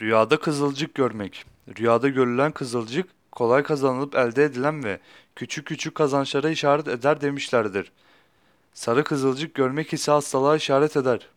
Rüyada kızılcık görmek. Rüyada görülen kızılcık kolay kazanılıp elde edilen ve küçük küçük kazançlara işaret eder demişlerdir. Sarı kızılcık görmek ise hastalığa işaret eder.